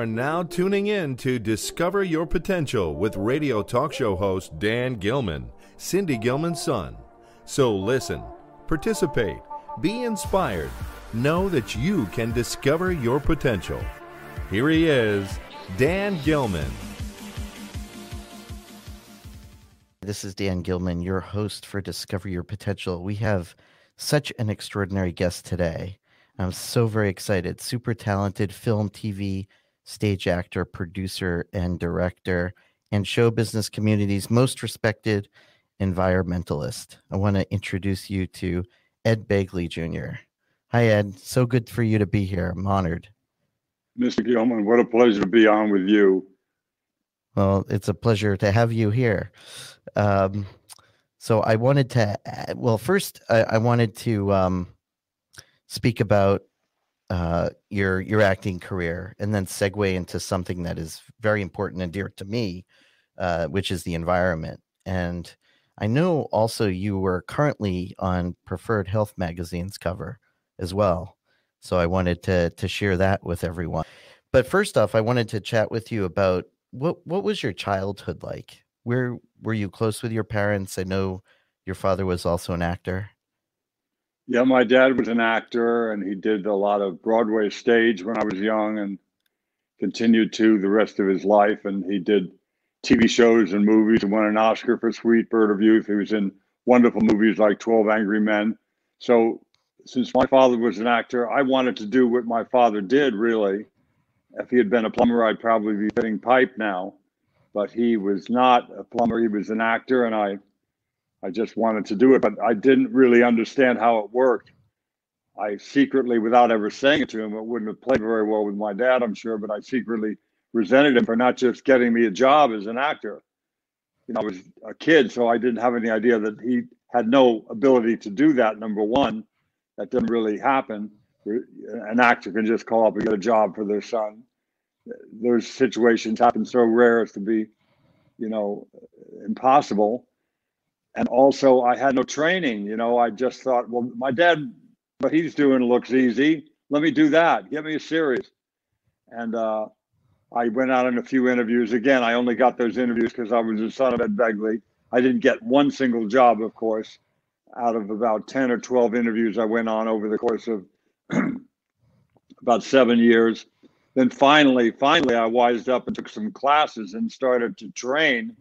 are now tuning in to Discover Your Potential with radio talk show host Dan Gilman, Cindy Gilman's son. So listen, participate, be inspired, know that you can discover your potential. Here he is, Dan Gilman. This is Dan Gilman, your host for Discover Your Potential. We have such an extraordinary guest today. I'm so very excited. Super talented film, TV, stage actor, producer, and director, and show business community's most respected environmentalist. I want to introduce you to Ed Begley Jr. Hi, Ed. So good for you to be here. I'm honored. Mr. Gilman, what a pleasure to be on with you. Well, it's a pleasure to have you here. Um, so I wanted to, well, first I, I wanted to um, speak about uh, your your acting career, and then segue into something that is very important and dear to me, uh, which is the environment. And I know also you were currently on Preferred Health magazine's cover as well. So I wanted to to share that with everyone. But first off, I wanted to chat with you about what what was your childhood like? Where were you close with your parents? I know your father was also an actor. Yeah, my dad was an actor and he did a lot of Broadway stage when I was young and continued to the rest of his life. And he did TV shows and movies and won an Oscar for Sweet Bird of Youth. He was in wonderful movies like 12 Angry Men. So, since my father was an actor, I wanted to do what my father did, really. If he had been a plumber, I'd probably be fitting pipe now but he was not a plumber. He was an actor, and I, I just wanted to do it, but I didn't really understand how it worked. I secretly, without ever saying it to him, it wouldn't have played very well with my dad, I'm sure, but I secretly resented him for not just getting me a job as an actor. You know, I was a kid, so I didn't have any idea that he had no ability to do that. Number one, that didn't really happen. An actor can just call up and get a job for their son those situations happen so rare as to be, you know, impossible. And also, I had no training. You know, I just thought, well, my dad, what he's doing looks easy. Let me do that. Give me a series. And uh, I went out on a few interviews. Again, I only got those interviews because I was the son of Ed Begley. I didn't get one single job, of course, out of about 10 or 12 interviews I went on over the course of about seven years then finally, finally, I wised up and took some classes and started to train,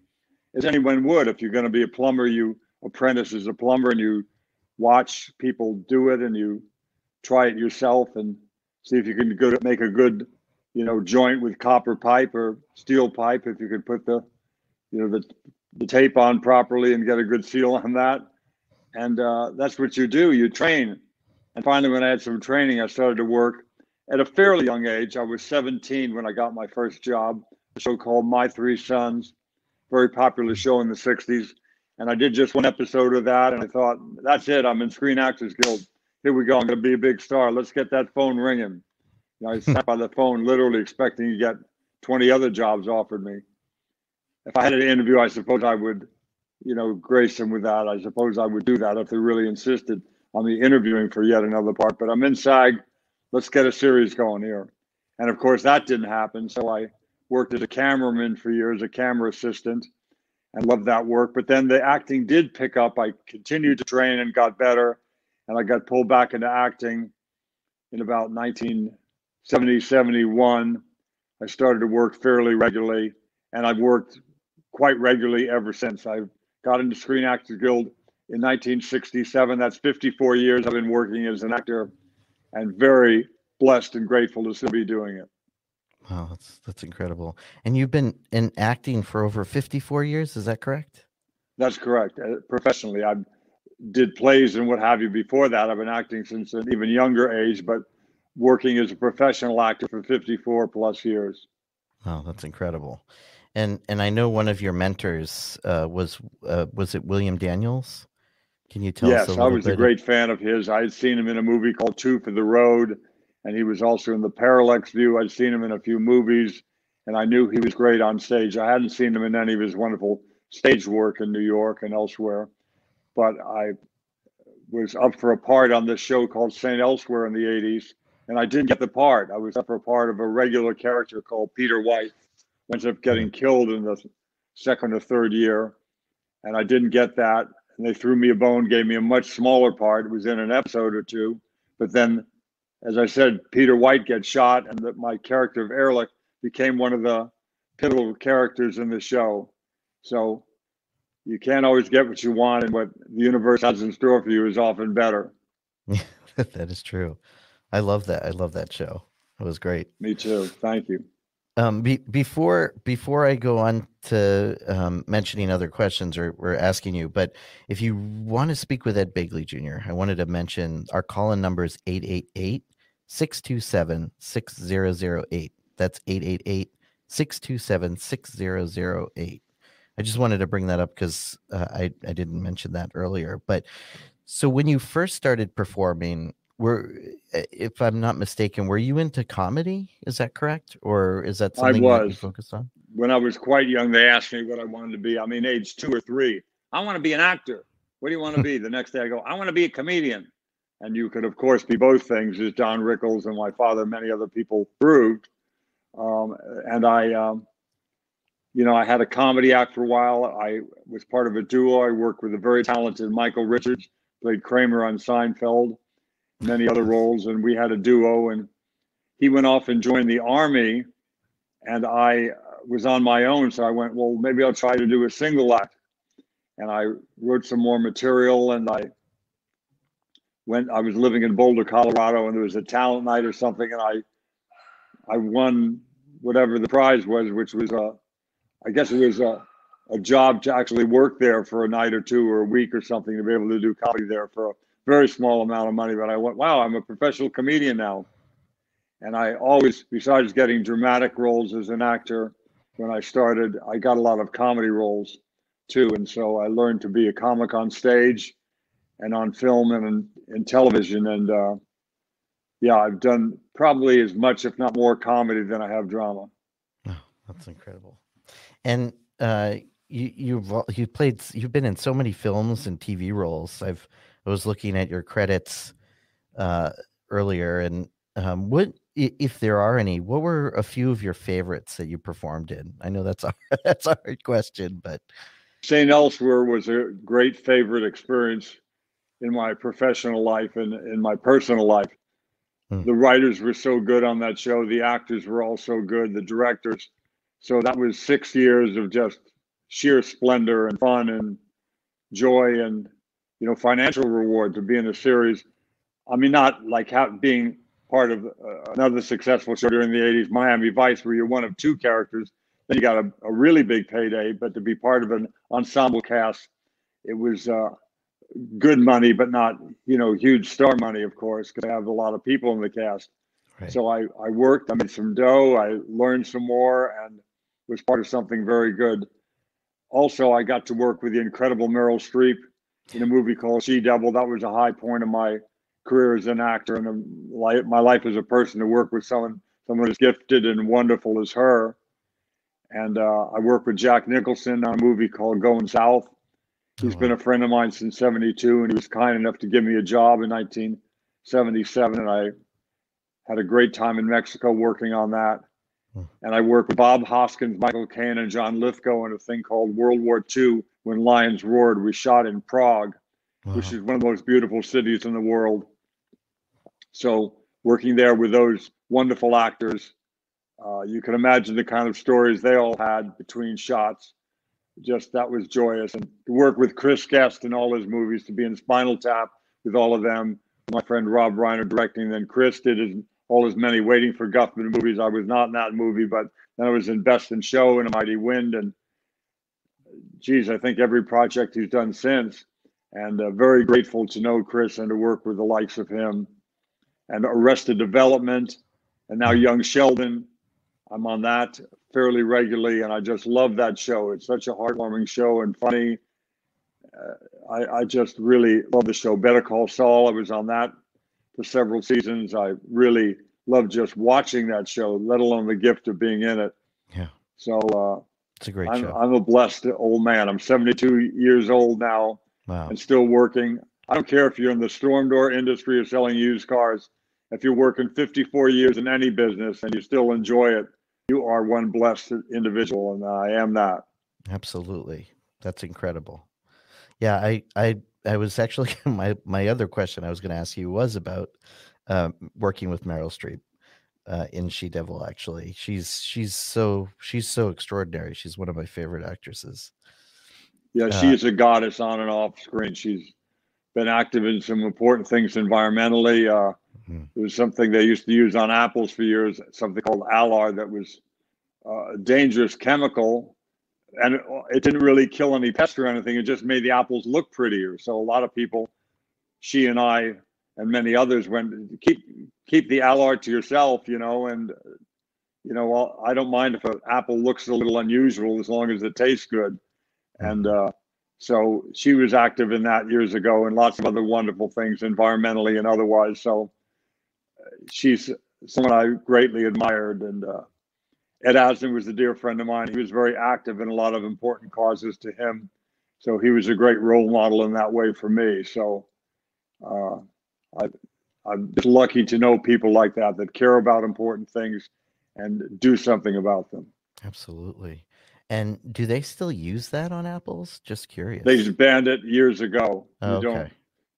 as anyone would. If you're going to be a plumber, you apprentice as a plumber and you watch people do it and you try it yourself and see if you can go to make a good, you know, joint with copper pipe or steel pipe. If you could put the, you know, the the tape on properly and get a good seal on that. And uh, that's what you do. You train. And finally, when I had some training, I started to work at a fairly young age. I was 17 when I got my first job, so called My Three Sons, very popular show in the 60s. And I did just one episode of that, and I thought, that's it. I'm in Screen Actors Guild. Here we go. I'm going to be a big star. Let's get that phone ringing. You know, I sat by the phone, literally expecting to get 20 other jobs offered me. If I had an interview, I suppose I would, you know, grace them with that. I suppose I would do that if they really insisted on me interviewing for yet another part. But I'm in SAG let's get a series going here. And of course, that didn't happen. So I worked as a cameraman for years, a camera assistant, and loved that work. But then the acting did pick up. I continued to train and got better. And I got pulled back into acting in about 1970, 71. I started to work fairly regularly, and I've worked quite regularly ever since. I got into Screen Actors Guild in 1967. That's 54 years I've been working as an actor and very blessed and grateful to still be doing it. Wow, that's that's incredible. And you've been in acting for over 54 years, is that correct? That's correct. Uh, professionally, I did plays and what have you before that. I've been acting since an even younger age, but working as a professional actor for 54 plus years. Wow, that's incredible. And and I know one of your mentors uh, was uh, was it William Daniels? Can you tell yes, us? Yes, I was a great fan of his. I had seen him in a movie called Two for the Road, and he was also in the Parallax View. I'd seen him in a few movies, and I knew he was great on stage. I hadn't seen him in any of his wonderful stage work in New York and elsewhere, but I was up for a part on this show called St. Elsewhere in the 80s, and I didn't get the part. I was up for a part of a regular character called Peter White. who Ends up getting killed in the second or third year, and I didn't get that. And they threw me a bone, gave me a much smaller part. It was in an episode or two, but then, as I said, Peter White gets shot, and that my character of Ehrlich became one of the pivotal characters in the show. So you can't always get what you want, and what the universe has in store for you is often better. that is true. I love that. I love that show. It was great. Me too. Thank you. Um, be, before before I go on to um, mentioning other questions or we're asking you, but if you want to speak with Ed Begley Jr., I wanted to mention our call in number is 888 627 6008. That's 888 627 6008. I just wanted to bring that up because uh, I, I didn't mention that earlier. But so when you first started performing, were if I'm not mistaken, were you into comedy? Is that correct, or is that something I was. that you focused on? When I was quite young, they asked me what I wanted to be. I mean, age two or three. I want to be an actor. What do you want to be? the next day, I go, I want to be a comedian. And you could, of course, be both things, as Don Rickles and my father, and many other people proved. Um, and I, um, you know, I had a comedy act for a while. I was part of a duo. I worked with a very talented Michael Richards, played Kramer on Seinfeld many other roles, and we had a duo. And he went off and joined the army, and I was on my own. So I went, well, maybe I'll try to do a single act. And I wrote some more material, and I went. I was living in Boulder, Colorado, and there was a talent night or something, and I I won whatever the prize was, which was a, I guess it was a, a job to actually work there for a night or two or a week or something to be able to do comedy there for a very small amount of money, but I went, wow, I'm a professional comedian now. And I always, besides getting dramatic roles as an actor, when I started, I got a lot of comedy roles too. And so I learned to be a comic on stage and on film and in, in television. And uh, yeah, I've done probably as much, if not more, comedy than I have drama. Oh, that's incredible. And uh, you you've you played you've been in so many films and TV roles. I've I was looking at your credits uh, earlier, and um, what if there are any? What were a few of your favorites that you performed in? I know that's a that's a hard question, but St. Elsewhere was a great favorite experience in my professional life and in my personal life. Hmm. The writers were so good on that show. The actors were all so good. The directors. So that was six years of just sheer splendor and fun and joy and you know, financial reward to be in a series. I mean, not like how, being part of uh, another successful show during the 80s, Miami Vice, where you're one of two characters. Then you got a, a really big payday, but to be part of an ensemble cast, it was uh, good money, but not, you know, huge star money, of course, because I have a lot of people in the cast. Right. So I, I worked, I made some dough, I learned some more, and was part of something very good. Also, I got to work with the incredible Meryl Streep in a movie called She Devil. That was a high point of my career as an actor and a, my life as a person to work with someone someone as gifted and wonderful as her. And uh, I worked with Jack Nicholson on a movie called Going South. He's oh, been a friend of mine since 72, and he was kind enough to give me a job in 1977. And I had a great time in Mexico working on that. Hmm. And I worked with Bob Hoskins, Michael Caine, and John Lithgow on a thing called World War II when lions roared. We shot in Prague, wow. which is one of the most beautiful cities in the world. So working there with those wonderful actors, uh, you can imagine the kind of stories they all had between shots. Just that was joyous, and to work with Chris Guest in all his movies, to be in Spinal Tap with all of them. My friend Rob Reiner directing, then Chris did his, all his many Waiting for Guffman movies. I was not in that movie, but then I was in Best in Show and A Mighty Wind, and geez, I think every project he's done since. And uh, very grateful to know Chris and to work with the likes of him. And Arrested Development, and now Young Sheldon. I'm on that fairly regularly, and I just love that show. It's such a heartwarming show and funny. Uh, I, I just really love the show. Better Call Saul. I was on that for several seasons. I really love just watching that show, let alone the gift of being in it. Yeah. So uh, it's a great I'm, show. I'm a blessed old man. I'm 72 years old now wow. and still working. I don't care if you're in the storm door industry or selling used cars. if you're working 54 years in any business and you still enjoy it, you are one blessed individual, and I am that. Absolutely, that's incredible. Yeah, I I I was actually my my other question I was going to ask you was about uh, working with Meryl Streep uh, in She Devil. Actually, she's she's so she's so extraordinary. She's one of my favorite actresses. Yeah, she uh, is a goddess on and off screen. She's been active in some important things environmentally. Uh, It was something they used to use on apples for years, something called alar that was uh, a dangerous chemical. And it, it didn't really kill any pests or anything. It just made the apples look prettier. So a lot of people, she and I, and many others went keep keep the alar to yourself, you know, and you know, I don't mind if an apple looks a little unusual as long as it tastes good. And mm-hmm. uh, so she was active in that years ago and lots of other wonderful things environmentally and otherwise. So she's someone I greatly admired. And uh, Ed Asner was a dear friend of mine. He was very active in a lot of important causes to him. So he was a great role model in that way for me. So uh, I, I'm just lucky to know people like that that care about important things and do something about them. Absolutely. And do they still use that on apples? Just curious. They banned it years ago. Oh, okay.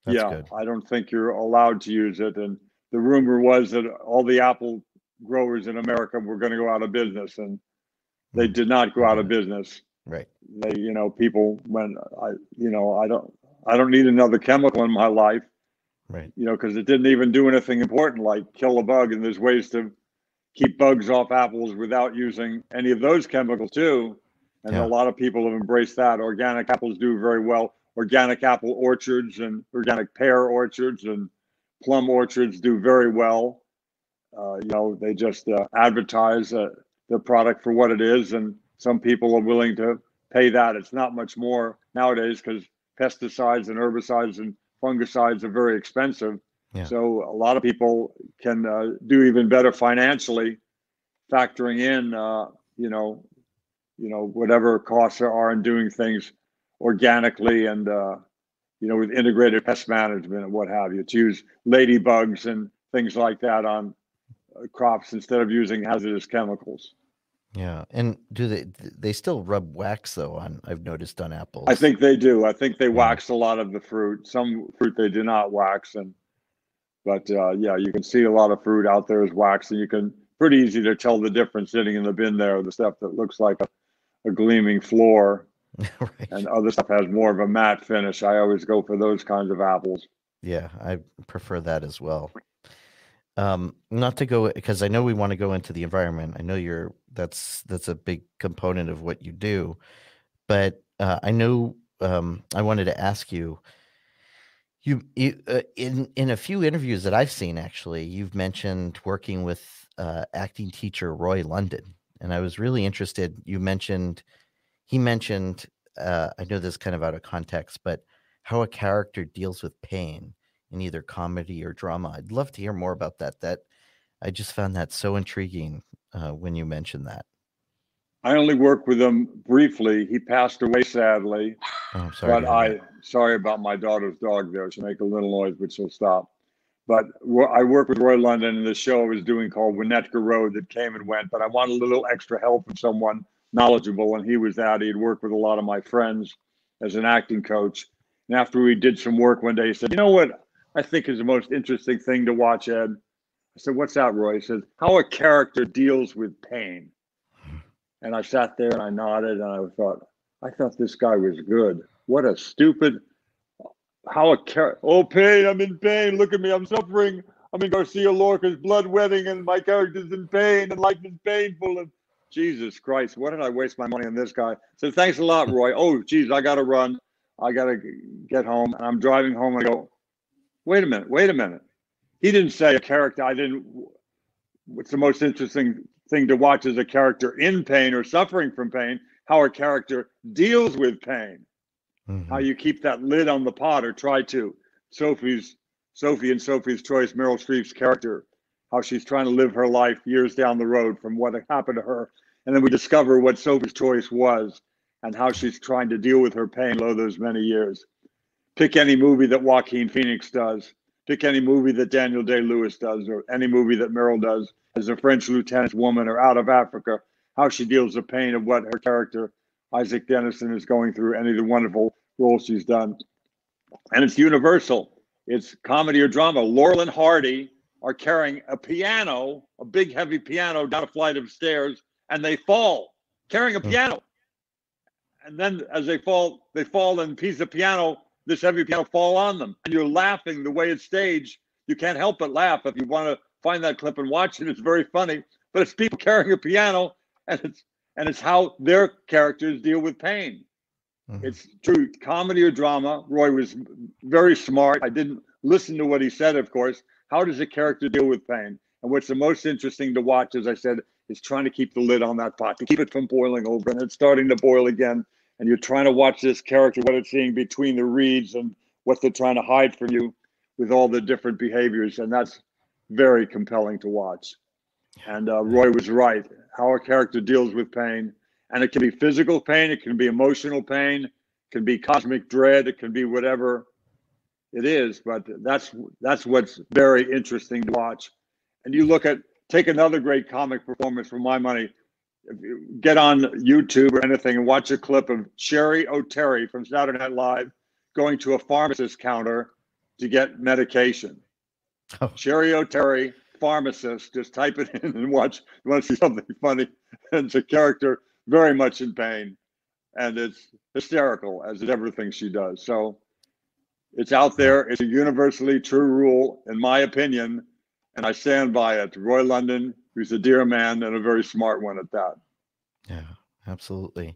That's yeah, good. I don't think you're allowed to use it. And the rumor was that all the apple growers in America were going to go out of business, and they mm. did not go out of business. Right. They, you know, people when I, you know, I don't, I don't need another chemical in my life. Right. You know, because it didn't even do anything important like kill a bug, and there's ways to keep bugs off apples without using any of those chemicals too. And yeah. a lot of people have embraced that. Organic apples do very well. Organic apple orchards and organic pear orchards and plum orchards do very well. Uh, you know, they just uh, advertise uh, the product for what it is, and some people are willing to pay that. It's not much more nowadays because pesticides and herbicides and fungicides are very expensive. Yeah. So a lot of people can uh, do even better financially, factoring in, uh, you know, you know, whatever costs there are in doing things organically and, uh, you know, with integrated pest management and what have you, to use ladybugs and things like that on uh, crops instead of using hazardous chemicals. Yeah, and do they they still rub wax though on I've noticed on apples. I think they do. I think they yeah. wax a lot of the fruit. Some fruit they do not wax and but uh, yeah, you can see a lot of fruit out there is wax, and you can pretty easy to tell the difference sitting in the bin there. The stuff that looks like a, a gleaming floor, right. and other stuff has more of a matte finish. I always go for those kinds of apples. Yeah, I prefer that as well. Um, not to go because I know we want to go into the environment. I know you're that's that's a big component of what you do, but uh, I know um, I wanted to ask you you, you uh, in in a few interviews that I've seen, actually, you've mentioned working with uh, acting teacher Roy London, and I was really interested. You mentioned he mentioned uh, I know this kind of out of context, but how a character deals with pain in either comedy or drama. I'd love to hear more about that. That I just found that so intriguing uh, when you mentioned that. I only worked with him briefly. He passed away sadly. Oh, sorry. But I sorry about my daughter's dog there. She'll make a little noise, but she'll stop. But I worked with Roy London in the show I was doing called Winnetka Road that came and went. But I wanted a little extra help from someone knowledgeable, and he was that. He'd worked with a lot of my friends as an acting coach. And after we did some work one day, he said, "You know what? I think is the most interesting thing to watch, Ed." I said, "What's that, Roy?" He said, "How a character deals with pain." And I sat there and I nodded and I thought, I thought this guy was good. What a stupid, how a character, oh pain, I'm in pain. Look at me, I'm suffering. I'm in Garcia Lorca's blood wedding and my character's in pain and life is painful. And Jesus Christ, why did I waste my money on this guy? So thanks a lot, Roy. Oh, geez, I got to run. I got to get home. And I'm driving home and I go, wait a minute, wait a minute. He didn't say a character. I didn't. What's the most interesting thing to watch is a character in pain or suffering from pain, how a character deals with pain, mm-hmm. how you keep that lid on the pot or try to. Sophie's Sophie and Sophie's Choice, Meryl Streep's character, how she's trying to live her life years down the road from what happened to her. And then we discover what Sophie's choice was and how she's trying to deal with her pain over those many years. Pick any movie that Joaquin Phoenix does. pick any movie that Daniel Day Lewis does or any movie that Meryl does as a French lieutenant's woman or out of Africa, how she deals with pain of what her character, Isak Dinesen, is going through, any of the wonderful roles she's done. And it's universal. It's comedy or drama. Laurel and Hardy are carrying a piano, a big heavy piano down a flight of stairs, and they fall carrying a hmm. piano. And then as they fall, they fall and piece of piano, this heavy piano fall on them. And you're laughing the way it's staged. You can't help but laugh. If you want to find that clip and watch it, it's very funny. But it's people carrying a piano and it's and it's how their characters deal with pain. Mm-hmm. It's true comedy or drama. Roy was very smart. I didn't listen to what he said, of course. How does a character deal with pain? And what's the most interesting to watch, as I said, is trying to keep the lid on that pot, to keep it from boiling over. And it's starting to boil again. And you're trying to watch this character, what it's seeing between the reeds and what they're trying to hide from you with all the different behaviors. And that's very compelling to watch. And uh, Roy was right. How a character deals with pain, and it can be physical pain, it can be emotional pain, it can be cosmic dread, it can be whatever it is. But that's that's what's very interesting to watch. And you look at take another great comic performance for my money. Get on YouTube or anything and watch a clip of Cheri Oteri from Saturday Night Live going to a pharmacist counter to get medication. Oh. Cheri Oteri pharmacist. Just type it in and watch. You want to see something funny? It's a character very much in pain, and it's hysterical as is everything she does. So it's out there. It's a universally true rule, in my opinion, and I stand by it. Roy London, who's a dear man and a very smart one at that. Yeah, absolutely.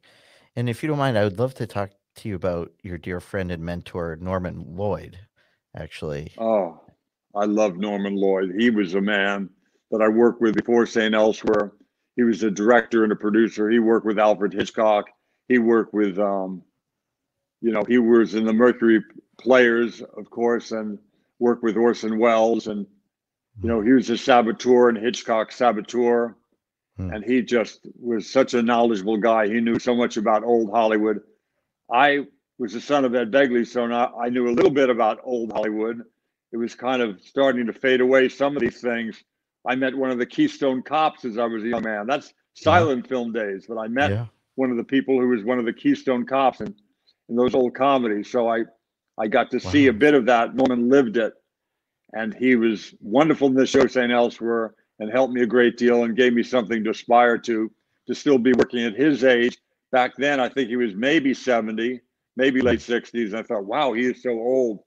And if you don't mind, I would love to talk to you about your dear friend and mentor Norman Lloyd. Actually, oh, I love Norman Lloyd. He was a man that I worked with before St. Elsewhere. He was a director and a producer. He worked with Alfred Hitchcock. He worked with, um, you know, he was in the Mercury Players, of course, and worked with Orson Welles. And, you know, he was a saboteur and Hitchcock saboteur. Hmm. And he just was such a knowledgeable guy. He knew so much about old Hollywood. I was the son of Ed Begley, so I knew a little bit about old Hollywood it was kind of starting to fade away. Some of these things. I met one of the Keystone Cops as I was a young man. That's silent yeah. film days, but I met yeah. one of the people who was one of the Keystone Cops in, in those old comedies. So I, I got to wow. see a bit of that. Norman lived it, and he was wonderful in the show St. Elsewhere and helped me a great deal and gave me something to aspire to to still be working at his age. Back then, I think he was maybe 70, maybe late 60s. I thought, wow, he is so old.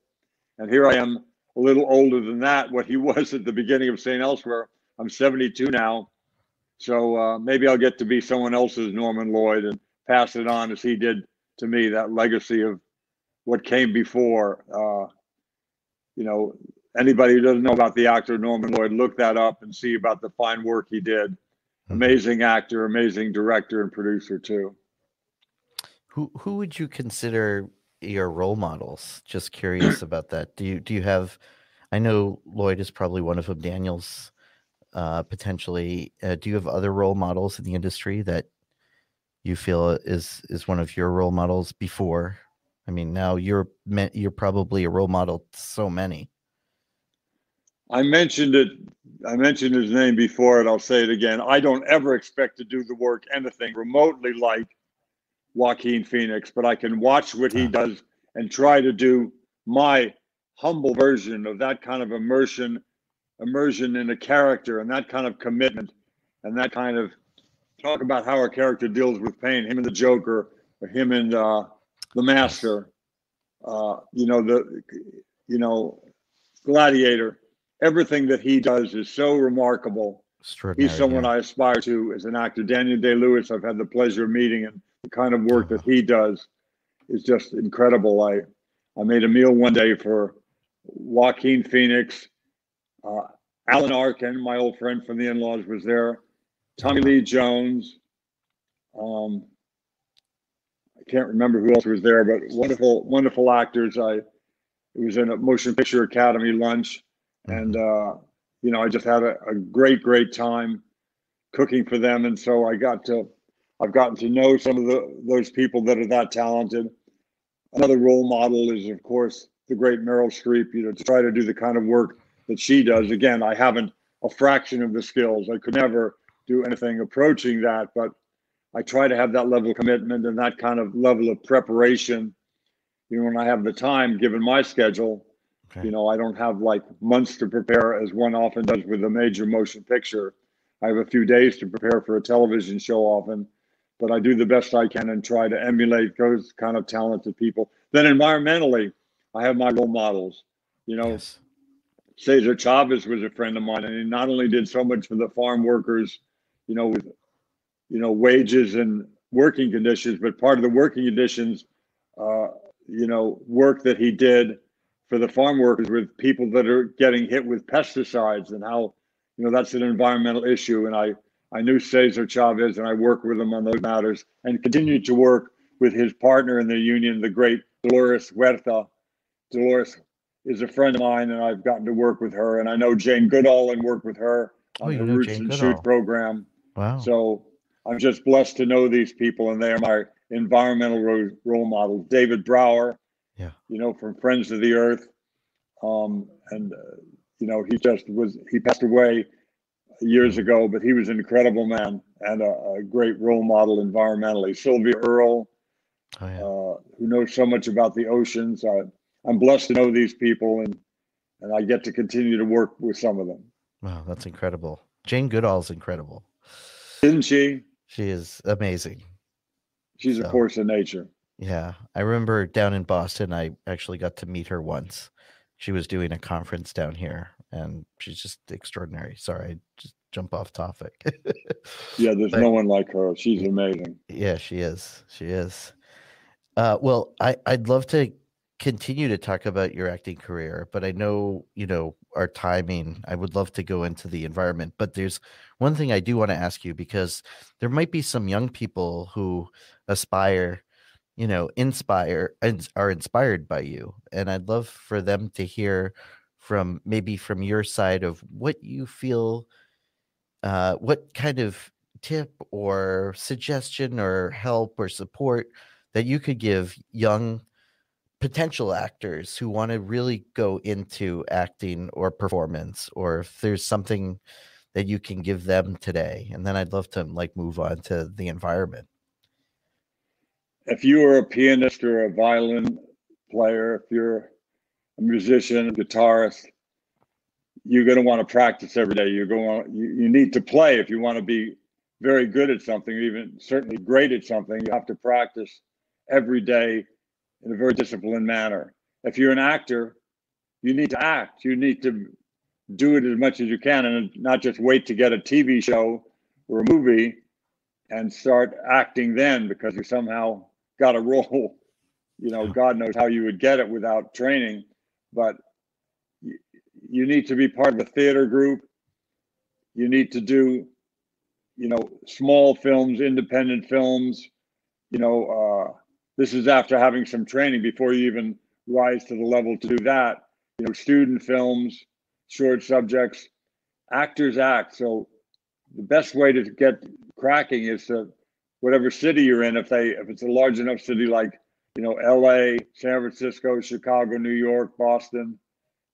And here I am a little older than that, what he was at the beginning of St. Elsewhere. I'm 72 now. So uh, maybe I'll get to be someone else's Norman Lloyd and pass it on as he did to me, that legacy of what came before. Uh, you know, anybody who doesn't know about the actor Norman Lloyd, look that up and see about the fine work he did. Mm-hmm. Amazing actor, amazing director and producer too. Who who would you consider your role models? Just curious about that. Do you do you have? I know Lloyd is probably one of them. Daniel's uh, potentially. Uh, do you have other role models in the industry that you feel is is one of your role models before? I mean, now you're you're probably a role model to so many. I mentioned it. I mentioned his name before, and I'll say it again. I don't ever expect to do the work anything remotely like Joaquin Phoenix, but I can watch what he does and try to do my humble version of that kind of immersion, immersion in a character and that kind of commitment and that kind of talk about how a character deals with pain. Him and the Joker, or him and uh, the Master. Uh, you know the, you know, Gladiator. Everything that he does is so remarkable. He's someone yeah. I aspire to as an actor. Daniel Day Lewis, I've had the pleasure of meeting and the kind of work that he does is just incredible. I I made a meal one day for Joaquin Phoenix, uh, Alan Arkin, my old friend from the in-laws, was there. Tommy Lee Jones. Um, I can't remember who else was there, but wonderful, wonderful actors. I it was in a Motion Picture Academy lunch, and uh, you know I just had a, a great, great time cooking for them, and so I got to I've gotten to know some of the those people that are that talented. Another role model is, of course, the great Meryl Streep, you know, to try to do the kind of work that she does. Again, I haven't a fraction of the skills. I could never do anything approaching that, but I try to have that level of commitment and that kind of level of preparation. You know, when I have the time, given my schedule, okay. you know, I don't have like months to prepare as one often does with a major motion picture. I have a few days to prepare for a television show often, but I do the best I can and try to emulate those kind of talented people. Then environmentally, I have my role models. You know, yes. Cesar Chavez was a friend of mine, and he not only did so much for the farm workers, you know, with you know wages and working conditions, but part of the working conditions, uh, you know, work that he did for the farm workers with people that are getting hit with pesticides and how you know that's an environmental issue. And I I knew Cesar Chavez, and I worked with him on those matters, and continued to work with his partner in the union, the great Dolores Huerta. Dolores is a friend of mine, and I've gotten to work with her. And I know Jane Goodall and work with her oh, on the Roots Jane and Goodall. Shoot program. Wow. So I'm just blessed to know these people, and they are my environmental role, role models. David Brower, yeah, you know, from Friends of the Earth, um, and uh, you know, he just was he passed away years ago, but he was an incredible man and a, a great role model environmentally. Sylvia Earle, oh, yeah. uh, who knows so much about the oceans. I, I'm blessed to know these people, and and I get to continue to work with some of them. Wow, that's incredible. Jane Goodall's incredible, isn't she? She is amazing. She's so, a force of nature. Yeah, I remember down in Boston. I actually got to meet her once. She was doing a conference down here, and she's just extraordinary. Sorry, I just jump off topic. yeah, there's but, no one like her. She's amazing. Yeah, she is. She is. Uh, well, I I'd love to continue to talk about your acting career, but I know, you know, our timing, I would love to go into the environment, but there's one thing I do want to ask you because there might be some young people who aspire, you know, inspire and are inspired by you. And I'd love for them to hear from maybe from your side of what you feel uh what kind of tip or suggestion or help or support that you could give young potential actors who want to really go into acting or performance or if there's something that you can give them today and then i'd love to like move on to the environment if you are a pianist or a violin player if you're a musician a guitarist you're going to want to practice every day you're going you, you need to play if you want to be very good at something even certainly great at something you have to practice every day in a very disciplined manner. If you're an actor, you need to act. You need to do it as much as you can and not just wait to get a TV show or a movie and start acting then because you somehow got a role. You know, God knows how you would get it without training, but you need to be part of a theater group. You need to do, you know, small films, independent films, you know, uh, this is after having some training before you even rise to the level to do that. You know, student films, short subjects, actors act. So the best way to get cracking is to whatever city you're in. If they if it's a large enough city like you know L.A., San Francisco, Chicago, New York, Boston,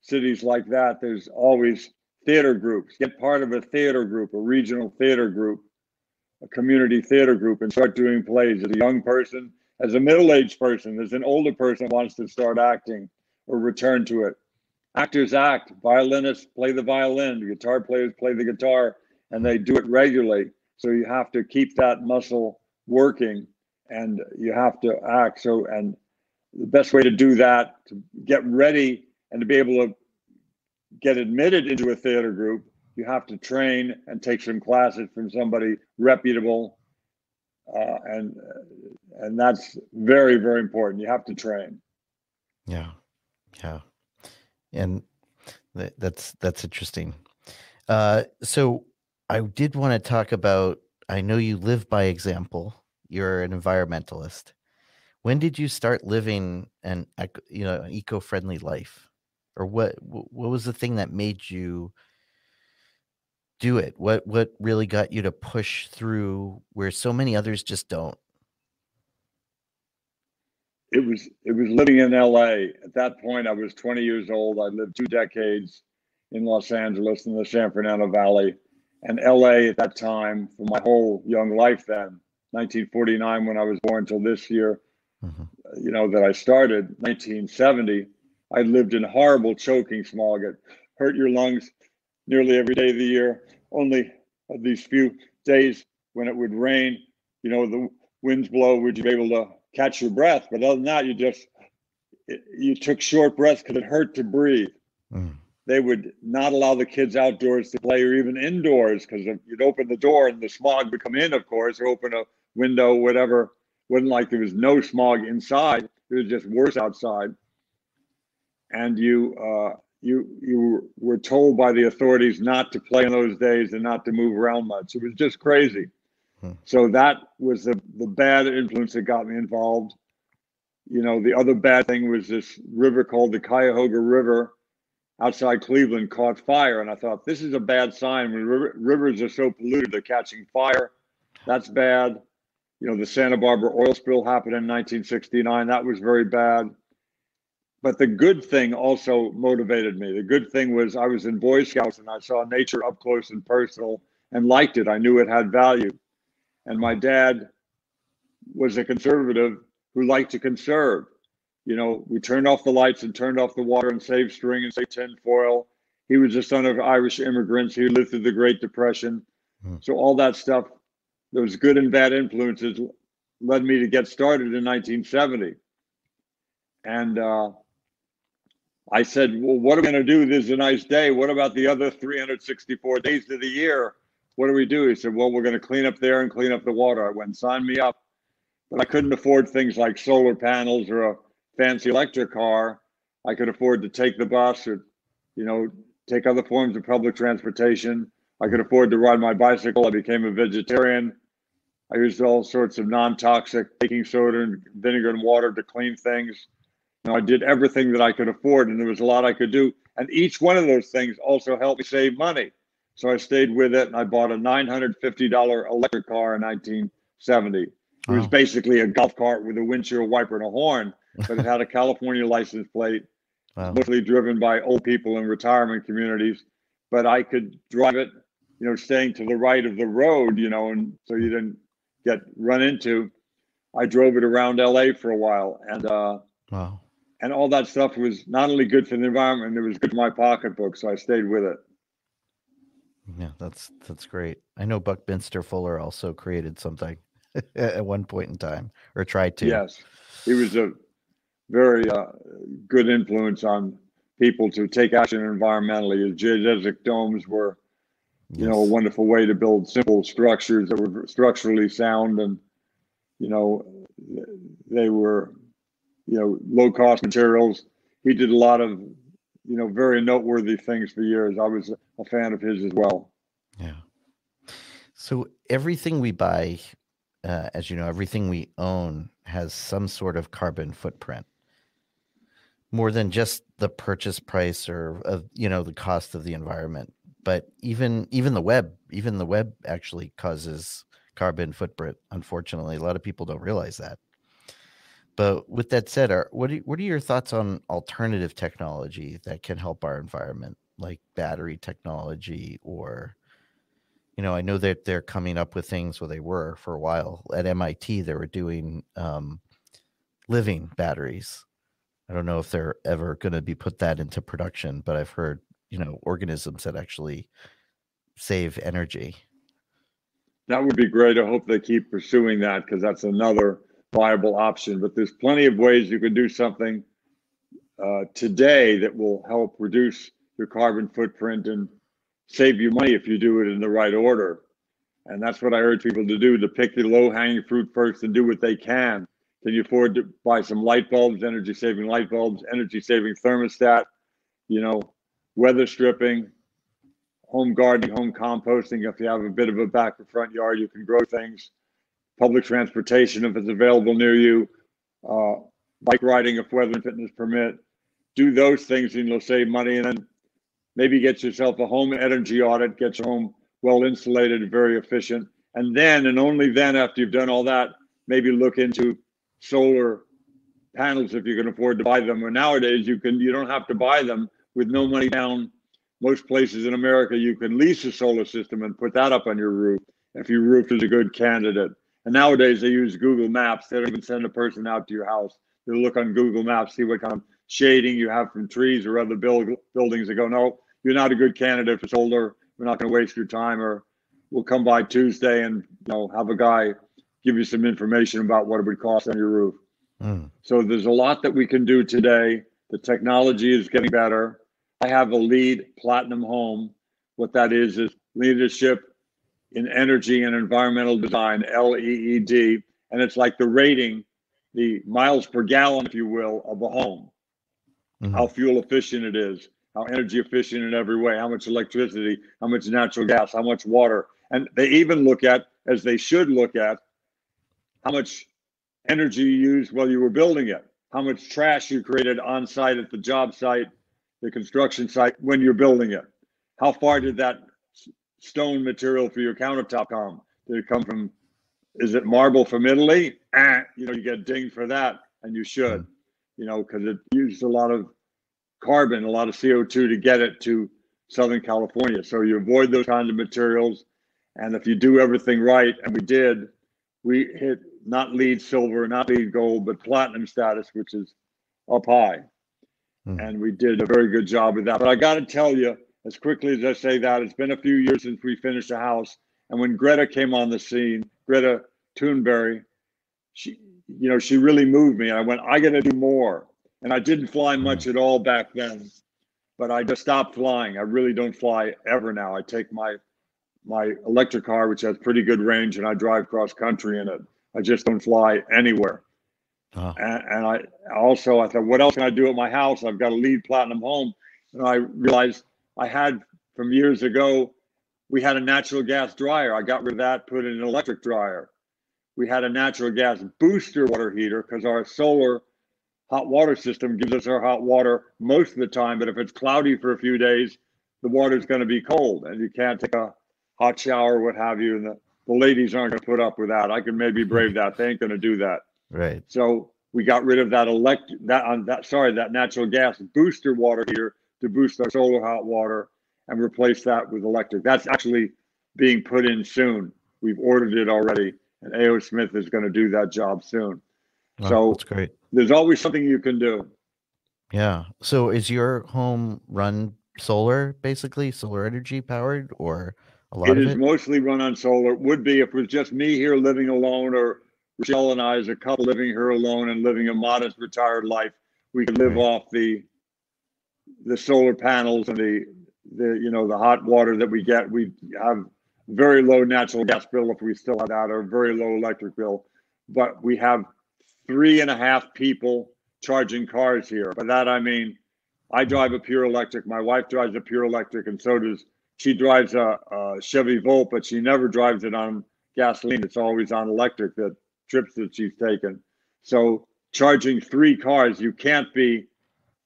cities like that, there's always theater groups. Get part of a theater group, a regional theater group, a community theater group, and start doing plays as a young person as a middle-aged person, as an older person wants to start acting or return to it. Actors act, violinists play the violin, guitar players play the guitar, and they do it regularly. So you have to keep that muscle working and you have to act. So, and the best way to do that, to get ready and to be able to get admitted into a theater group, you have to train and take some classes from somebody reputable uh, and and that's very very important. You have to train. Yeah, yeah, and th- that's that's interesting. Uh, so I did want to talk about. I know you live by example. You're an environmentalist. When did you start living an you know eco-friendly life, or what? What was the thing that made you do it? What what really got you to push through where so many others just don't? it was it was living in LA. At that point, I was 20 years old. I lived two decades in Los Angeles in the San Fernando Valley, and LA at that time for my whole young life. Then 1949 when I was born till this year, mm-hmm. you know that I started 1970. I lived in horrible choking smog. It hurt your lungs nearly every day of the year. Only these few days when it would rain, you know, the winds blow, would you be able to catch your breath? But other than that, you just you took short breaths because it hurt to breathe. Mm. They would not allow the kids outdoors to play or even indoors because if you'd open the door and the smog would come in, of course, or open a window, whatever. Wasn't like there was no smog inside. It was just worse outside. And you uh, you you were told by the authorities not to play in those days and not to move around much. It was just crazy. Hmm. So that was the the bad influence that got me involved. You know, the other bad thing was this river called the Cuyahoga River outside Cleveland caught fire, and I thought this is a bad sign when rivers are so polluted they're catching fire. That's bad. You know, the Santa Barbara oil spill happened in 1969. That was very bad but the good thing also motivated me. The good thing was I was in Boy Scouts and I saw nature up close and personal and liked it. I knew it had value. And my dad was a conservative who liked to conserve. You know, we turned off the lights and turned off the water and saved string and saved tin foil. He was the son of Irish immigrants. He lived through the Great Depression. Hmm. So all that stuff, those good and bad influences led me to get started in 1970. And uh, I said, Well, what are we going to do? This is a nice day. What about the other 364 days of the year? What do we do? He said, Well, we're going to clean up there and clean up the water. I went, Sign me up. But I couldn't afford things like solar panels or a fancy electric car. I could afford to take the bus or, you know, take other forms of public transportation. I could afford to ride my bicycle. I became a vegetarian. I used all sorts of non toxic baking soda and vinegar and water to clean things. Now I did everything that I could afford, and there was a lot I could do. And each one of those things also helped me save money. So I stayed with it, and I bought a $950 electric car in 1970. It was basically a golf cart with a windshield wiper and a horn, but it had a California license plate, wow. mostly driven by old people in retirement communities. But I could drive it, you know, staying to the right of the road, you know, and so you didn't get run into. I drove it around LA for a while, and uh, wow and all that stuff was not only good for the environment, it was good for my pocketbook. So I stayed with it. Yeah, that's that's great. I know Buckminster Fuller also created something at one point in time, or tried to. Yes, he was a very uh, good influence on people to take action environmentally. His geodesic domes were, you yes. know, a wonderful way to build simple structures that were structurally sound, and you know, they were you know, low cost materials. He did a lot of, you know, very noteworthy things for years. I was a fan of his as well. Yeah. So everything we buy, uh, as you know, everything we own has some sort of carbon footprint. More than just the purchase price or you know the cost of the environment, but even even the web, even the web actually causes carbon footprint. Unfortunately, a lot of people don't realize that. But with that said, are, what are, what are your thoughts on alternative technology that can help our environment, like battery technology or you know, I know that they're coming up with things. where they were for a while at MIT. They were doing um, living batteries. I don't know if they're ever going to be put that into production, but I've heard you know organisms that actually save energy. That would be great. I hope they keep pursuing that because that's another viable option. But there's plenty of ways you can do something uh, today that will help reduce your carbon footprint and save you money if you do it in the right order. And that's what I urge people to do to pick the low hanging fruit first and do what they can. Can you afford to buy some light bulbs, energy saving light bulbs, energy saving thermostat, you know, weather stripping, home gardening, home composting. If you have a bit of a back or front yard, you can grow things public transportation if it's available near you, uh, bike riding if weather and fitness permit. Do those things and you'll save money. And then maybe get yourself a home energy audit, get your home well insulated, very efficient. And then, and only then, after you've done all that, maybe look into solar panels if you can afford to buy them. And nowadays you can you don't have to buy them with no money down. Most places in America you can lease a solar system and put that up on your roof if your roof is a good candidate. And nowadays they use Google Maps. They don't even send a person out to your house. They look on Google Maps, see what kind of shading you have from trees or other build, buildings. They go, no, you're not a good candidate for solar. We're not going to waste your time, or we'll come by Tuesday and you know have a guy give you some information about what it would cost on your roof. Mm. So there's a lot that we can do today. The technology is getting better. I have a LEED platinum home. What that is is leadership in energy and environmental design, LEED, and it's like the rating, the miles per gallon, if you will, of a home. Mm-hmm. How fuel efficient it is, how energy efficient in every way, how much electricity, how much natural gas, how much water. And they even look at, as they should look at, how much energy you used while you were building it, how much trash you created on site at the job site, the construction site when you're building it. How far did that stone material for your countertop come? Did it come from, is it marble from Italy? Eh, you know, you get dinged for that, and you should, you know, because it used a lot of carbon, a lot of CO2 to get it to Southern California. So you avoid those kinds of materials. And if you do everything right, and we did, we hit not LEED silver, not LEED gold, but platinum status, which is up high. Mm. And we did a very good job with that. But I got to tell you, as quickly as I say that, it's been a few years since we finished a house. And when Greta came on the scene, Greta Thunberg, she, you know, she really moved me. I went, I got to do more. And I didn't fly hmm. much at all back then, but I just stopped flying. I really don't fly ever now. I take my my electric car, which has pretty good range, and I drive cross country in it. I just don't fly anywhere. And, and, I also I thought, what else can I do at my house? I've got a LEED platinum home, and I realized I had from years ago. We had a natural gas dryer. I got rid of that, put in an electric dryer. We had a natural gas booster water heater because our solar hot water system gives us our hot water most of the time. But if it's cloudy for a few days, the water is going to be cold, and you can't take a hot shower, what have you, in the the ladies aren't going to put up with that. I can maybe brave that. They ain't going to do that. Right. So we got rid of that elect that on that sorry that natural gas booster water heater to boost our solar hot water and replace that with electric. That's actually being put in soon. We've ordered it already, and A.O. Smith is going to do that job soon. Oh, so that's great. There's always something you can do. Yeah. So is your home run solar, basically solar energy powered, or a lot it of is it? mostly run on solar. It would be if it was just me here living alone or Rochelle and I as a couple living here alone and living a modest retired life. We could live right. off the the solar panels and the the you know the hot water that we get. We have very low natural gas bill if we still have that, or very low electric bill. But we have three and a half people charging cars here. By that I mean I drive a pure electric, my wife drives a pure electric, and so does she drives a, a, Chevy Volt, but she never drives it on gasoline. It's always on electric. The trips that she's taken. So charging three cars, you can't be,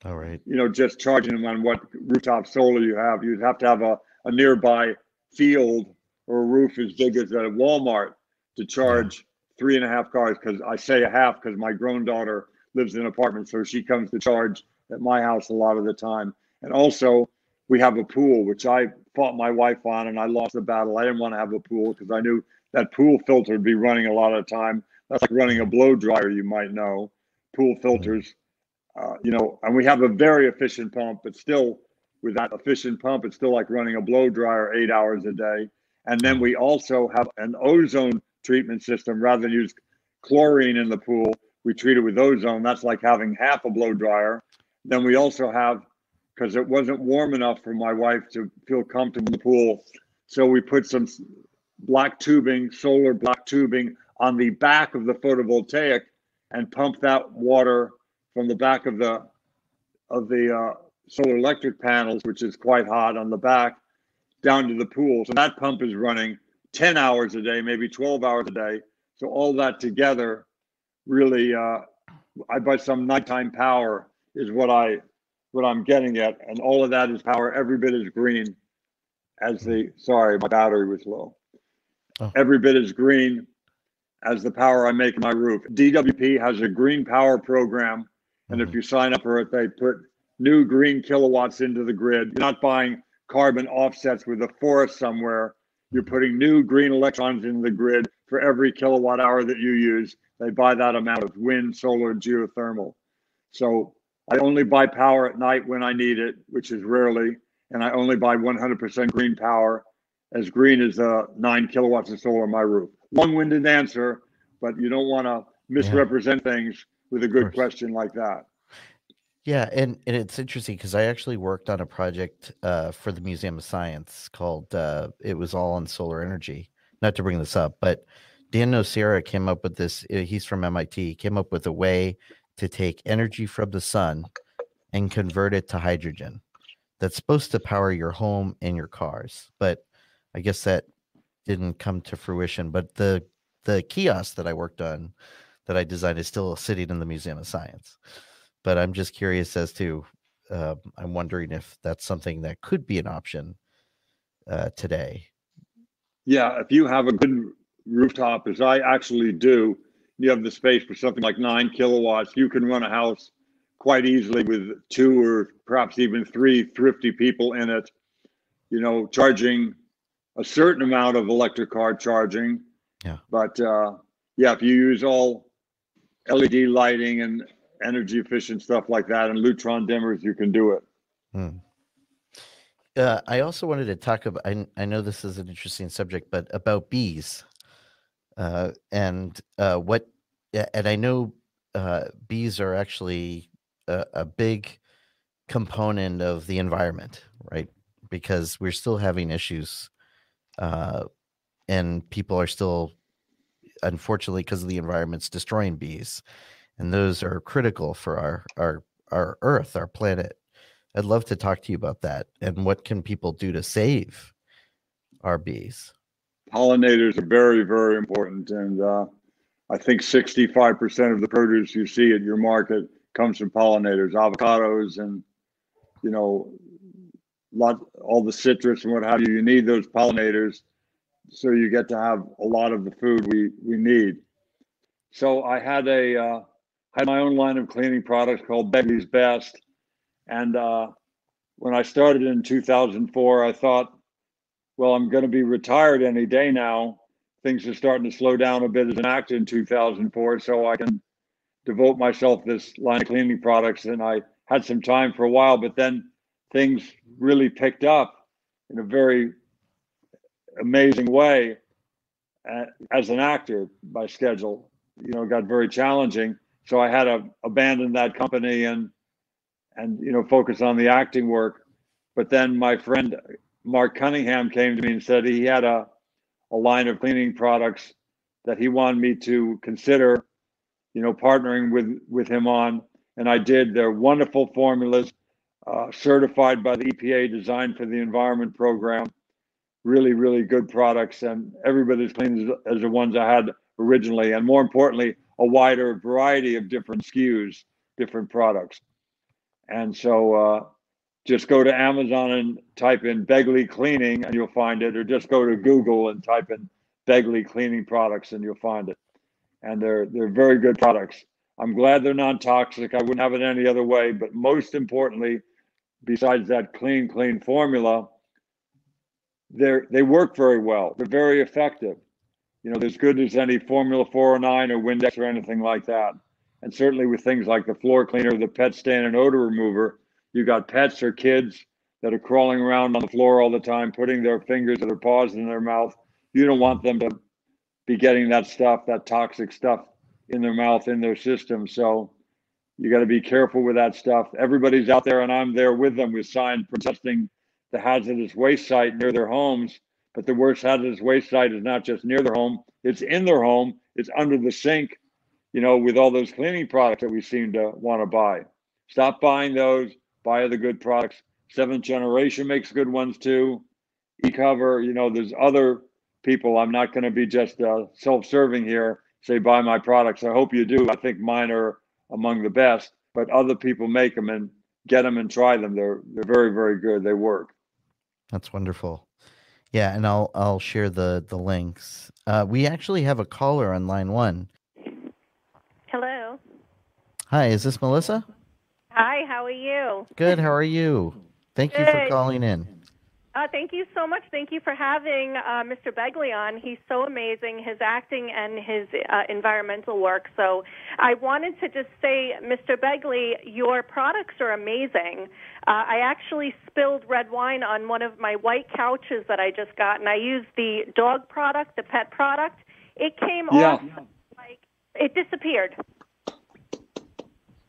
all right, you know, just charging them on what rooftop solar you have. You'd have to have a, a nearby field or a roof as big as a Walmart to charge yeah. three and a half cars. Because I say a half because my grown daughter lives in an apartment, so she comes to charge at my house a lot of the time. And also, we have a pool, which I fought my wife on and I lost the battle. I didn't want to have a pool because I knew that pool filter would be running a lot of time. That's like running a blow dryer, you might know. Pool filters, uh, you know, and we have a very efficient pump, but still, with that efficient pump, it's still like running a blow dryer eight hours a day. And then we also have an ozone treatment system rather than use chlorine in the pool. We treat it with ozone. That's like having half a blow dryer. Then we also have because it wasn't warm enough for my wife to feel comfortable in the pool. So we put some black tubing, solar black tubing on the back of the photovoltaic and pump that water from the back of the of the uh, solar electric panels, which is quite hot on the back, down to the pool. So that pump is running 10 hours a day, maybe 12 hours a day. So all that together really, uh, I buy some nighttime power is what I what I'm getting at, and all of that is power every bit as green as the. Sorry, my battery was low. Oh. Every bit as green as the power I make in my roof. DWP has a green power program, and mm-hmm. if you sign up for it, they put new green kilowatts into the grid. You're not buying carbon offsets with a forest somewhere. You're putting new green electrons into the grid for every kilowatt hour that you use. They buy that amount of wind, solar, geothermal. So I only buy power at night when I need it, which is rarely, and I only buy 100% green power, as green as uh, nine kilowatts of solar on my roof. Long-winded answer, but you don't want to misrepresent yeah. things with a good question like that. Yeah, and, and it's interesting because I actually worked on a project uh, for the Museum of Science called uh, it was all on solar energy. Not to bring this up, but Dan Nocera came up with this. Uh, he's from MIT. Came up with a way to take energy from the sun and convert it to hydrogen. That's supposed to power your home and your cars, but I guess that didn't come to fruition. But the the kiosk that I worked on, that I designed, is still sitting in the Museum of Science but I'm just curious as to. Uh, I'm wondering if that's something that could be an option uh, today. Yeah, if you have a good rooftop, as I actually do, you have the space for something like nine kilowatts. You can run a house quite easily with two or perhaps even three thrifty people in it. You know, charging a certain amount of electric car charging. Yeah. But uh, yeah, if you use all LED lighting and energy efficient stuff like that and Lutron dimmers, you can do it. Hmm. Uh, I also wanted to talk about. I, I know this is an interesting subject, but about bees, uh, and uh, what, and I know uh, bees are actually a, a, big component of the environment, right? Because we're still having issues, uh, and people are still, unfortunately, because of the environment's destroying bees and those are critical for our our our earth our planet i'd love to talk to you about that and what can people do to save our bees pollinators are very very important. And uh, i think 65% of the produce you see at your market comes from pollinators avocados and you know lot all the citrus and what have you. You need those pollinators so you get to have a lot of the food we we need. So i had a uh, had my own line of cleaning products called Begley's Best. And uh, when I started in 2004, I thought, well, I'm going to be retired any day now. Things are starting to slow down a bit as an actor in 2004, so I can devote myself this line of cleaning products. And I had some time for a while, but then things really picked up in a very amazing way uh, as an actor. My schedule, you know, got very challenging so I had to abandon that company and and you know focus on the acting work. But then my friend Mark Cunningham came to me and said he had a a line of cleaning products that he wanted me to consider, you know, partnering with with him on, and I did. They're wonderful formulas, uh, certified by the EPA, designed for the environment program. Really, really good products, and everybody as clean as, as the ones I had originally, and more importantly, a wider variety of different SKUs, different products. And so uh, just go to Amazon and type in Begley cleaning and you'll find it, or just go to Google and type in Begley cleaning products and you'll find it. And they're they're very good products. I'm glad they're non-toxic. I wouldn't have it any other way. But most importantly, besides that clean, clean formula, they they work very well. They're very effective you know, as good as any Formula 409 or Windex or anything like that. And certainly with things like the floor cleaner, the pet stand and odor remover, you got pets or kids that are crawling around on the floor all the time, putting their fingers or their paws in their mouth. You don't want them to be getting that stuff, that toxic stuff in their mouth, in their system. So you got to be careful with that stuff. Everybody's out there, and I'm there with them with signs protesting the hazardous waste site near their homes but the worst hazardous waste site is not just near their home, it's in their home, it's under the sink, you know, with all those cleaning products that we seem to want to buy. Stop buying those, buy the good products. Seventh generation makes good ones too. eCover, you know, there's other people. I'm not going to be just uh, self serving here, say buy my products. I hope you do. I think mine are among the best, but other people make them and get them and try them. They're, they're very, very good. They work. That's wonderful. Yeah, and I'll I'll share the the links. Uh, we actually have a caller on line one. Hello. Hi, is this Melissa? Hi, how are you? Good. How are you? Thank you for calling in. Uh, thank you so much. Thank you for having uh, Mr. Begley on. He's so amazing, his acting and his uh, environmental work. So I wanted to just say, Mr. Begley, your products are amazing. Uh, I actually spilled red wine on one of my white couches that I just got, and I used the dog product, the pet product. It came Yeah. off like it disappeared.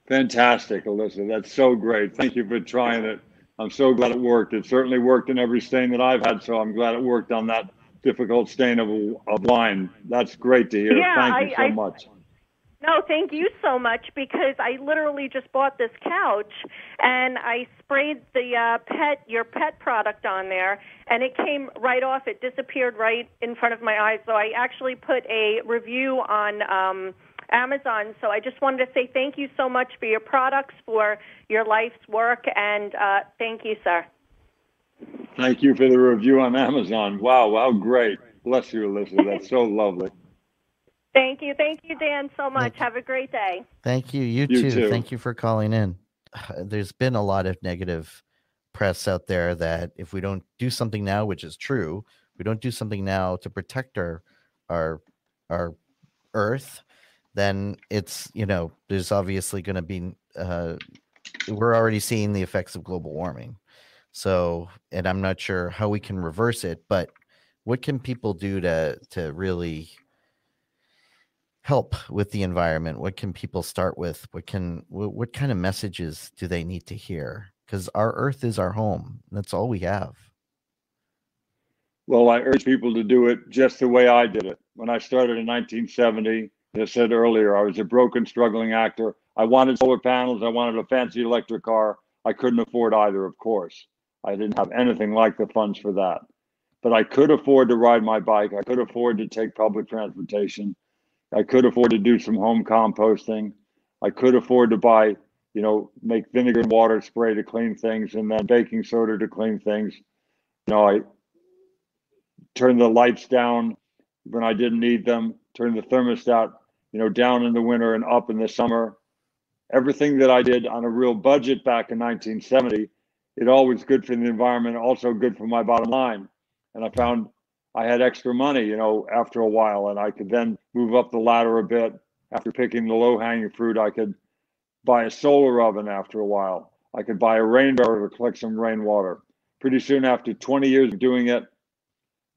Fantastic, Alyssa. That's so great. Thank you for trying it. I'm so glad it worked. It certainly worked in every stain that I've had, so I'm glad it worked on that difficult stain of, of wine. That's great to hear. Yeah, Thank you I- so I- much. No, thank you so much because I literally just bought this couch and I sprayed the uh, pet your pet product on there and it came right off. It disappeared right in front of my eyes. So I actually put a review on um, Amazon. So I just wanted to say thank you so much for your products, for your life's work, and uh, thank you, sir. Thank you for the review on Amazon. Wow, wow, great. Bless you, Alyssa. That's so lovely. Thank you, thank you, Dan, so much. Have a great day. Thank you. You, You too. too. Thank you for calling in. There's been a lot of negative press out there that if we don't do something now, which is true, we don't do something now to protect our our our earth, then it's you know there's obviously going to be uh, we're already seeing the effects of global warming. So, and I'm not sure how we can reverse it, but what can people do to to really help with the environment? What can people start with? What can what, what kind of messages do they need to hear? Because our earth is our home. That's all we have. Well, I urge people to do it just the way I did it. When I started in 1970, as I said earlier, I was a broken, struggling actor. I wanted solar panels. I wanted a fancy electric car. I couldn't afford either, of course. I didn't have anything like the funds for that. But I could afford to ride my bike. I could afford to take public transportation. I could afford to do some home composting. I could afford to buy, you know, make vinegar and water spray to clean things and then baking soda to clean things. You know, I turned the lights down when I didn't need them, turned the thermostat, you know, down in the winter and up in the summer. Everything that I did on a real budget back in 1970, it all was good for the environment, also good for my bottom line. And I found I had extra money, you know, after a while, and I could then move up the ladder a bit. After picking the low hanging fruit, I could buy a solar oven after a while. I could buy a rain barrel to collect some rainwater. Pretty soon after 20 years of doing it,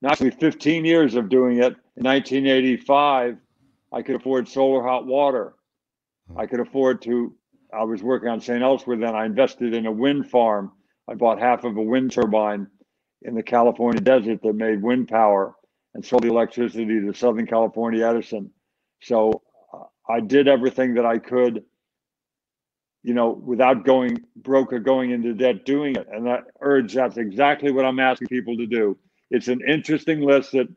not actually 15 years of doing it, in 1985, I could afford solar hot water. I could afford to, I was working on St. Elsewhere then. I invested in a wind farm. I bought half of a wind turbine in the California desert that made wind power and sold the electricity to Southern California Edison. So uh, I did everything that I could, you know, without going broke or going into debt doing it. And I urge that's exactly what I'm asking people to do. It's an interesting list that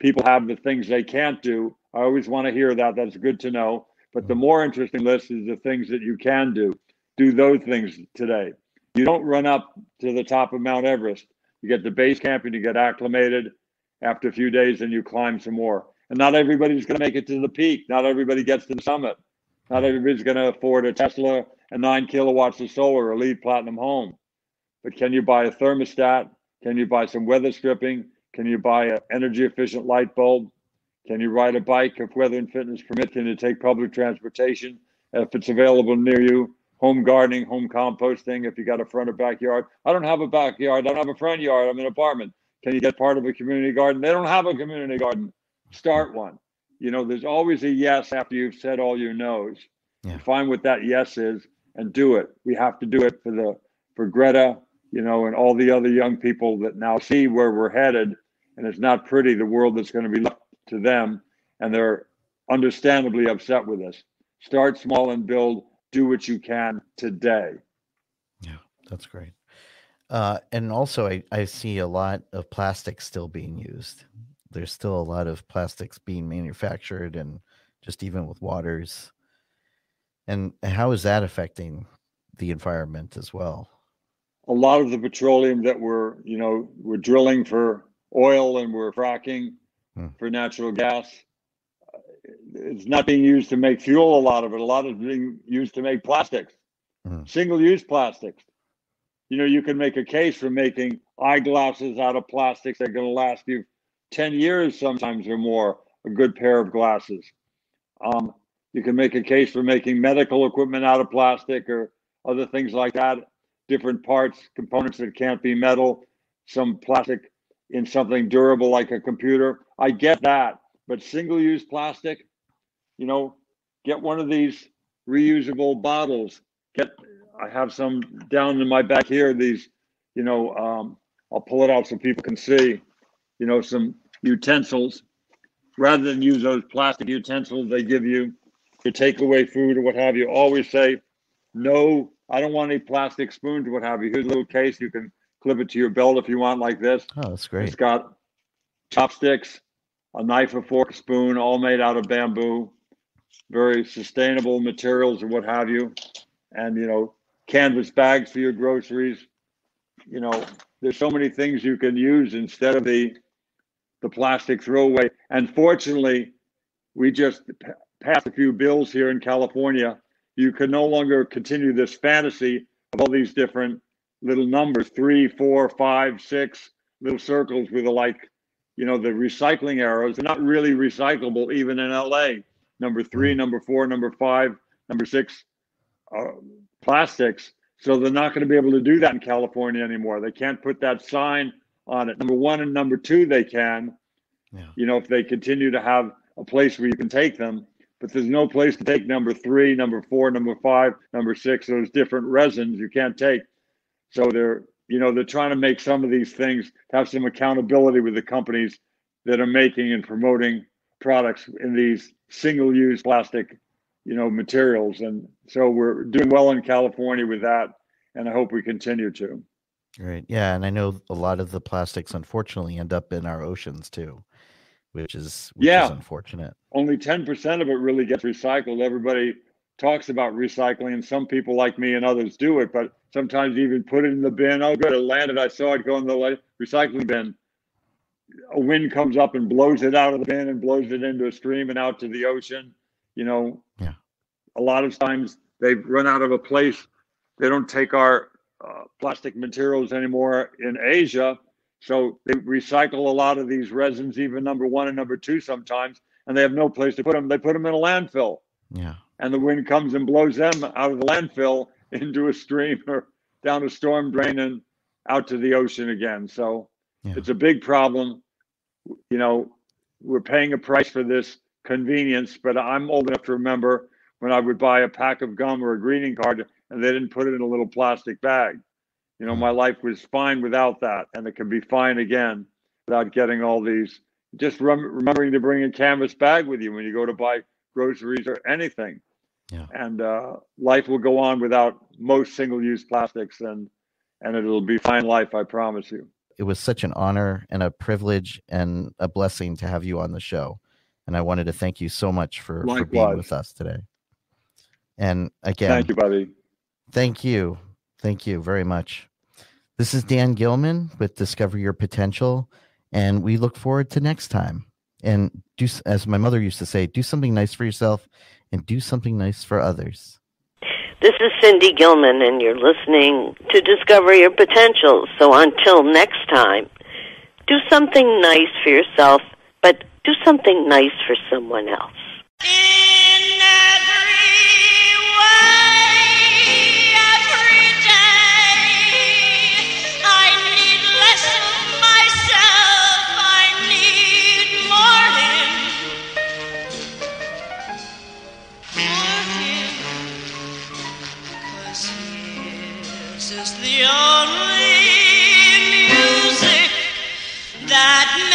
people have the things they can't do. I always want to hear that. That's good to know. But the mm. more interesting list is the things that you can do. Do those things today. You don't run up to the top of Mount Everest. You get to base camp and you get acclimated. After a few days, and you climb some more. And not everybody's going to make it to the peak. Not everybody gets to the summit. Not everybody's going to afford a Tesla and nine kilowatts of solar or LEED platinum home. But can you buy a thermostat? Can you buy some weather stripping? Can you buy an energy efficient light bulb? Can you ride a bike if weather and fitness permit? Can you take public transportation if it's available near you? Home gardening, home composting if you got a front or backyard. I don't have a backyard. I don't have a front yard. I'm in an apartment. Can you get part of a community garden? They don't have a community garden. Start one. You know, there's always a yes after you've said all your no's. Yeah. Find what that yes is and do it. We have to do it for the for Greta, you know, and all the other young people that now see where we're headed. And it's not pretty, the world that's going to be left to them. And they're understandably upset with us. Start small and build. Do what you can today. Yeah, that's great. Uh, and also, I, I see a lot of plastics still being used. There's still a lot of plastics being manufactured, and just even with waters. And how is that affecting the environment as well? a lot of the petroleum that we're you know we're drilling for oil and we're fracking Hmm. for natural gas. It's not being used to make fuel. A lot of it. A lot of it being used to make plastics, Hmm. single-use plastics. You know, you can make a case for making eyeglasses out of plastics that are going to last you 10 years sometimes or more, a good pair of glasses. Um, you can make a case for making medical equipment out of plastic or other things like that, different parts, components that can't be metal, some plastic in something durable like a computer. I get that, but single use plastic, you know, get one of these reusable bottles. Get, I have some down in my back here, these, you know, um, I'll pull it out so people can see, you know, some utensils. Rather than use those plastic utensils they give you to take away food or what have you, always say, no, I don't want any plastic spoons or what have you. Here's a little case. You can clip it to your belt if you want like this. Oh, that's great. It's got chopsticks, a knife, a fork, a spoon, all made out of bamboo, very sustainable materials and what have you. And, you know, canvas bags for your groceries. You know, there's so many things you can use instead of the the plastic throwaway. And fortunately, we just p- passed a few bills here in California. You can no longer continue this fantasy of all these different little numbers three, four, five, six little circles with the like, you know, the recycling arrows. They're not really recyclable, even in LA. Number three, number four, number five, number six uh, plastics. So they're not going to be able to do that in California anymore. They can't put that sign on it. Number one and number two, they can. Yeah. You know, if they continue to have a place where you can take them, but there's no place to take number three, number four, number five, number six. Those different resins you can't take. So they're, you know, they're trying to make some of these things have some accountability with the companies that are making and promoting products in these single-use plastic, you know, materials. And so we're doing well in California with that, and I hope we continue to. Right. Yeah, and I know a lot of the plastics unfortunately end up in our oceans too, which is which Yeah. is unfortunate. only 10% of it really gets recycled. Everybody talks about recycling, some people like me and others do it, but sometimes you even put it in the bin. Oh, good, it landed. I saw it go in the recycling bin. A wind comes up and blows it out of the bin and blows it into a stream and out to the ocean. You know, Yeah. a lot of times they've run out of a place. They don't take our uh, plastic materials anymore in Asia. So they recycle a lot of these resins, even number one and number two sometimes, and they have no place to put them. They put them in a landfill, Yeah. And the wind comes and blows them out of the landfill into a stream or down a storm drain and out to the ocean again. So Yeah. it's a big problem. You know, we're paying a price for this convenience, but I'm old enough to remember when I would buy a pack of gum or a greeting card and they didn't put it in a little plastic bag. You know, mm. my life was fine without that, and it can be fine again without getting all these. Just rem- remembering to bring a canvas bag with you when you go to buy groceries or anything. Yeah. And uh, life will go on without most single-use plastics, and and it'll be fine life, I promise you. It was such an honor and a privilege and a blessing to have you on the show. And I wanted to thank you so much for, for being with us today. And again, Thank you, buddy. Thank you. Thank you very much. This is Dan Gilman with Discover Your Potential, and we look forward to next time. And do, as my mother used to say, do something nice for yourself and do something nice for others. This is Cindy Gilman, and you're listening to Discover Your Potential. So until next time, do something nice for yourself, but do something nice for someone else. the only music that.